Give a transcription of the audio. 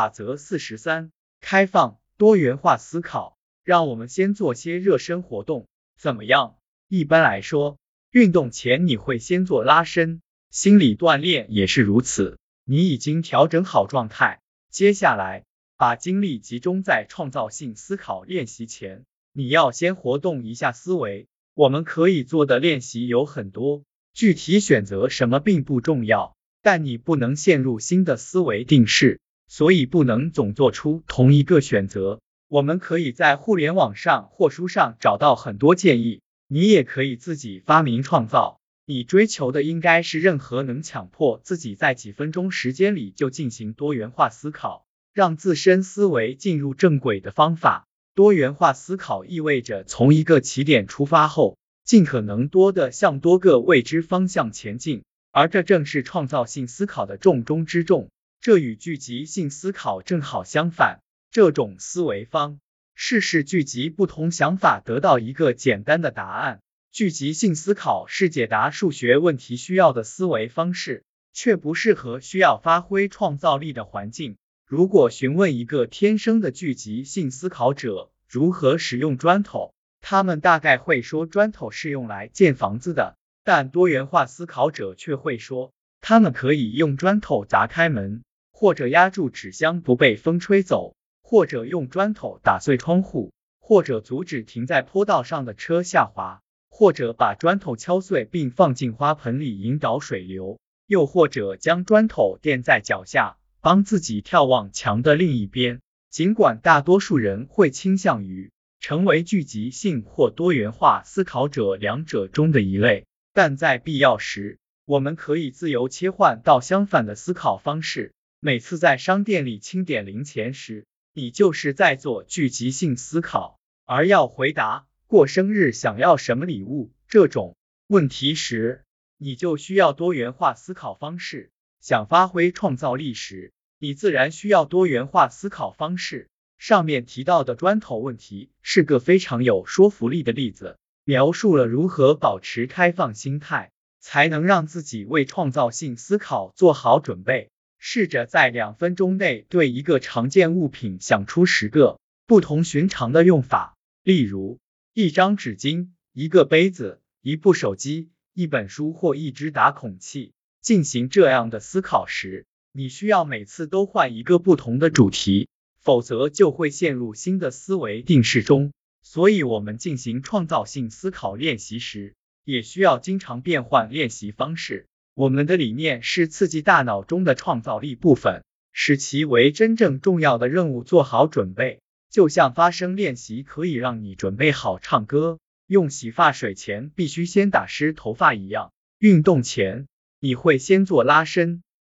法则四十三：开放多元化思考。让我们先做些热身活动，怎么样？一般来说，运动前你会先做拉伸，心理锻炼也是如此。你已经调整好状态，接下来把精力集中在创造性思考练习前，你要先活动一下思维。我们可以做的练习有很多，具体选择什么并不重要，但你不能陷入新的思维定式。所以不能总做出同一个选择。我们可以在互联网上或书上找到很多建议，你也可以自己发明创造。你追求的应该是任何能强迫自己在几分钟时间里就进行多元化思考，让自身思维进入正轨的方法。多元化思考意味着从一个起点出发后，尽可能多的向多个未知方向前进，而这正是创造性思考的重中之重。这与聚集性思考正好相反。这种思维方式是聚集不同想法得到一个简单的答案。聚集性思考是解答数学问题需要的思维方式，却不适合需要发挥创造力的环境。如果询问一个天生的聚集性思考者如何使用砖头，他们大概会说砖头是用来建房子的。但多元化思考者却会说，他们可以用砖头砸开门。或者压住纸箱不被风吹走，或者用砖头打碎窗户，或者阻止停在坡道上的车下滑，或者把砖头敲碎并放进花盆里引导水流，又或者将砖头垫在脚下，帮自己眺望墙的另一边。尽管大多数人会倾向于成为聚集性或多元化思考者两者中的一类，但在必要时，我们可以自由切换到相反的思考方式。每次在商店里清点零钱时，你就是在做聚集性思考；而要回答过生日想要什么礼物这种问题时，你就需要多元化思考方式。想发挥创造力时，你自然需要多元化思考方式。上面提到的砖头问题是个非常有说服力的例子，描述了如何保持开放心态，才能让自己为创造性思考做好准备。试着在两分钟内对一个常见物品想出十个不同寻常的用法，例如一张纸巾、一个杯子、一部手机、一本书或一只打孔器。进行这样的思考时，你需要每次都换一个不同的主题，否则就会陷入新的思维定式中。所以，我们进行创造性思考练习时，也需要经常变换练习方式。我们的理念是刺激大脑中的创造力部分，使其为真正重要的任务做好准备。就像发声练习可以让你准备好唱歌，用洗发水前必须先打湿头发一样。运动前，你会先做拉伸，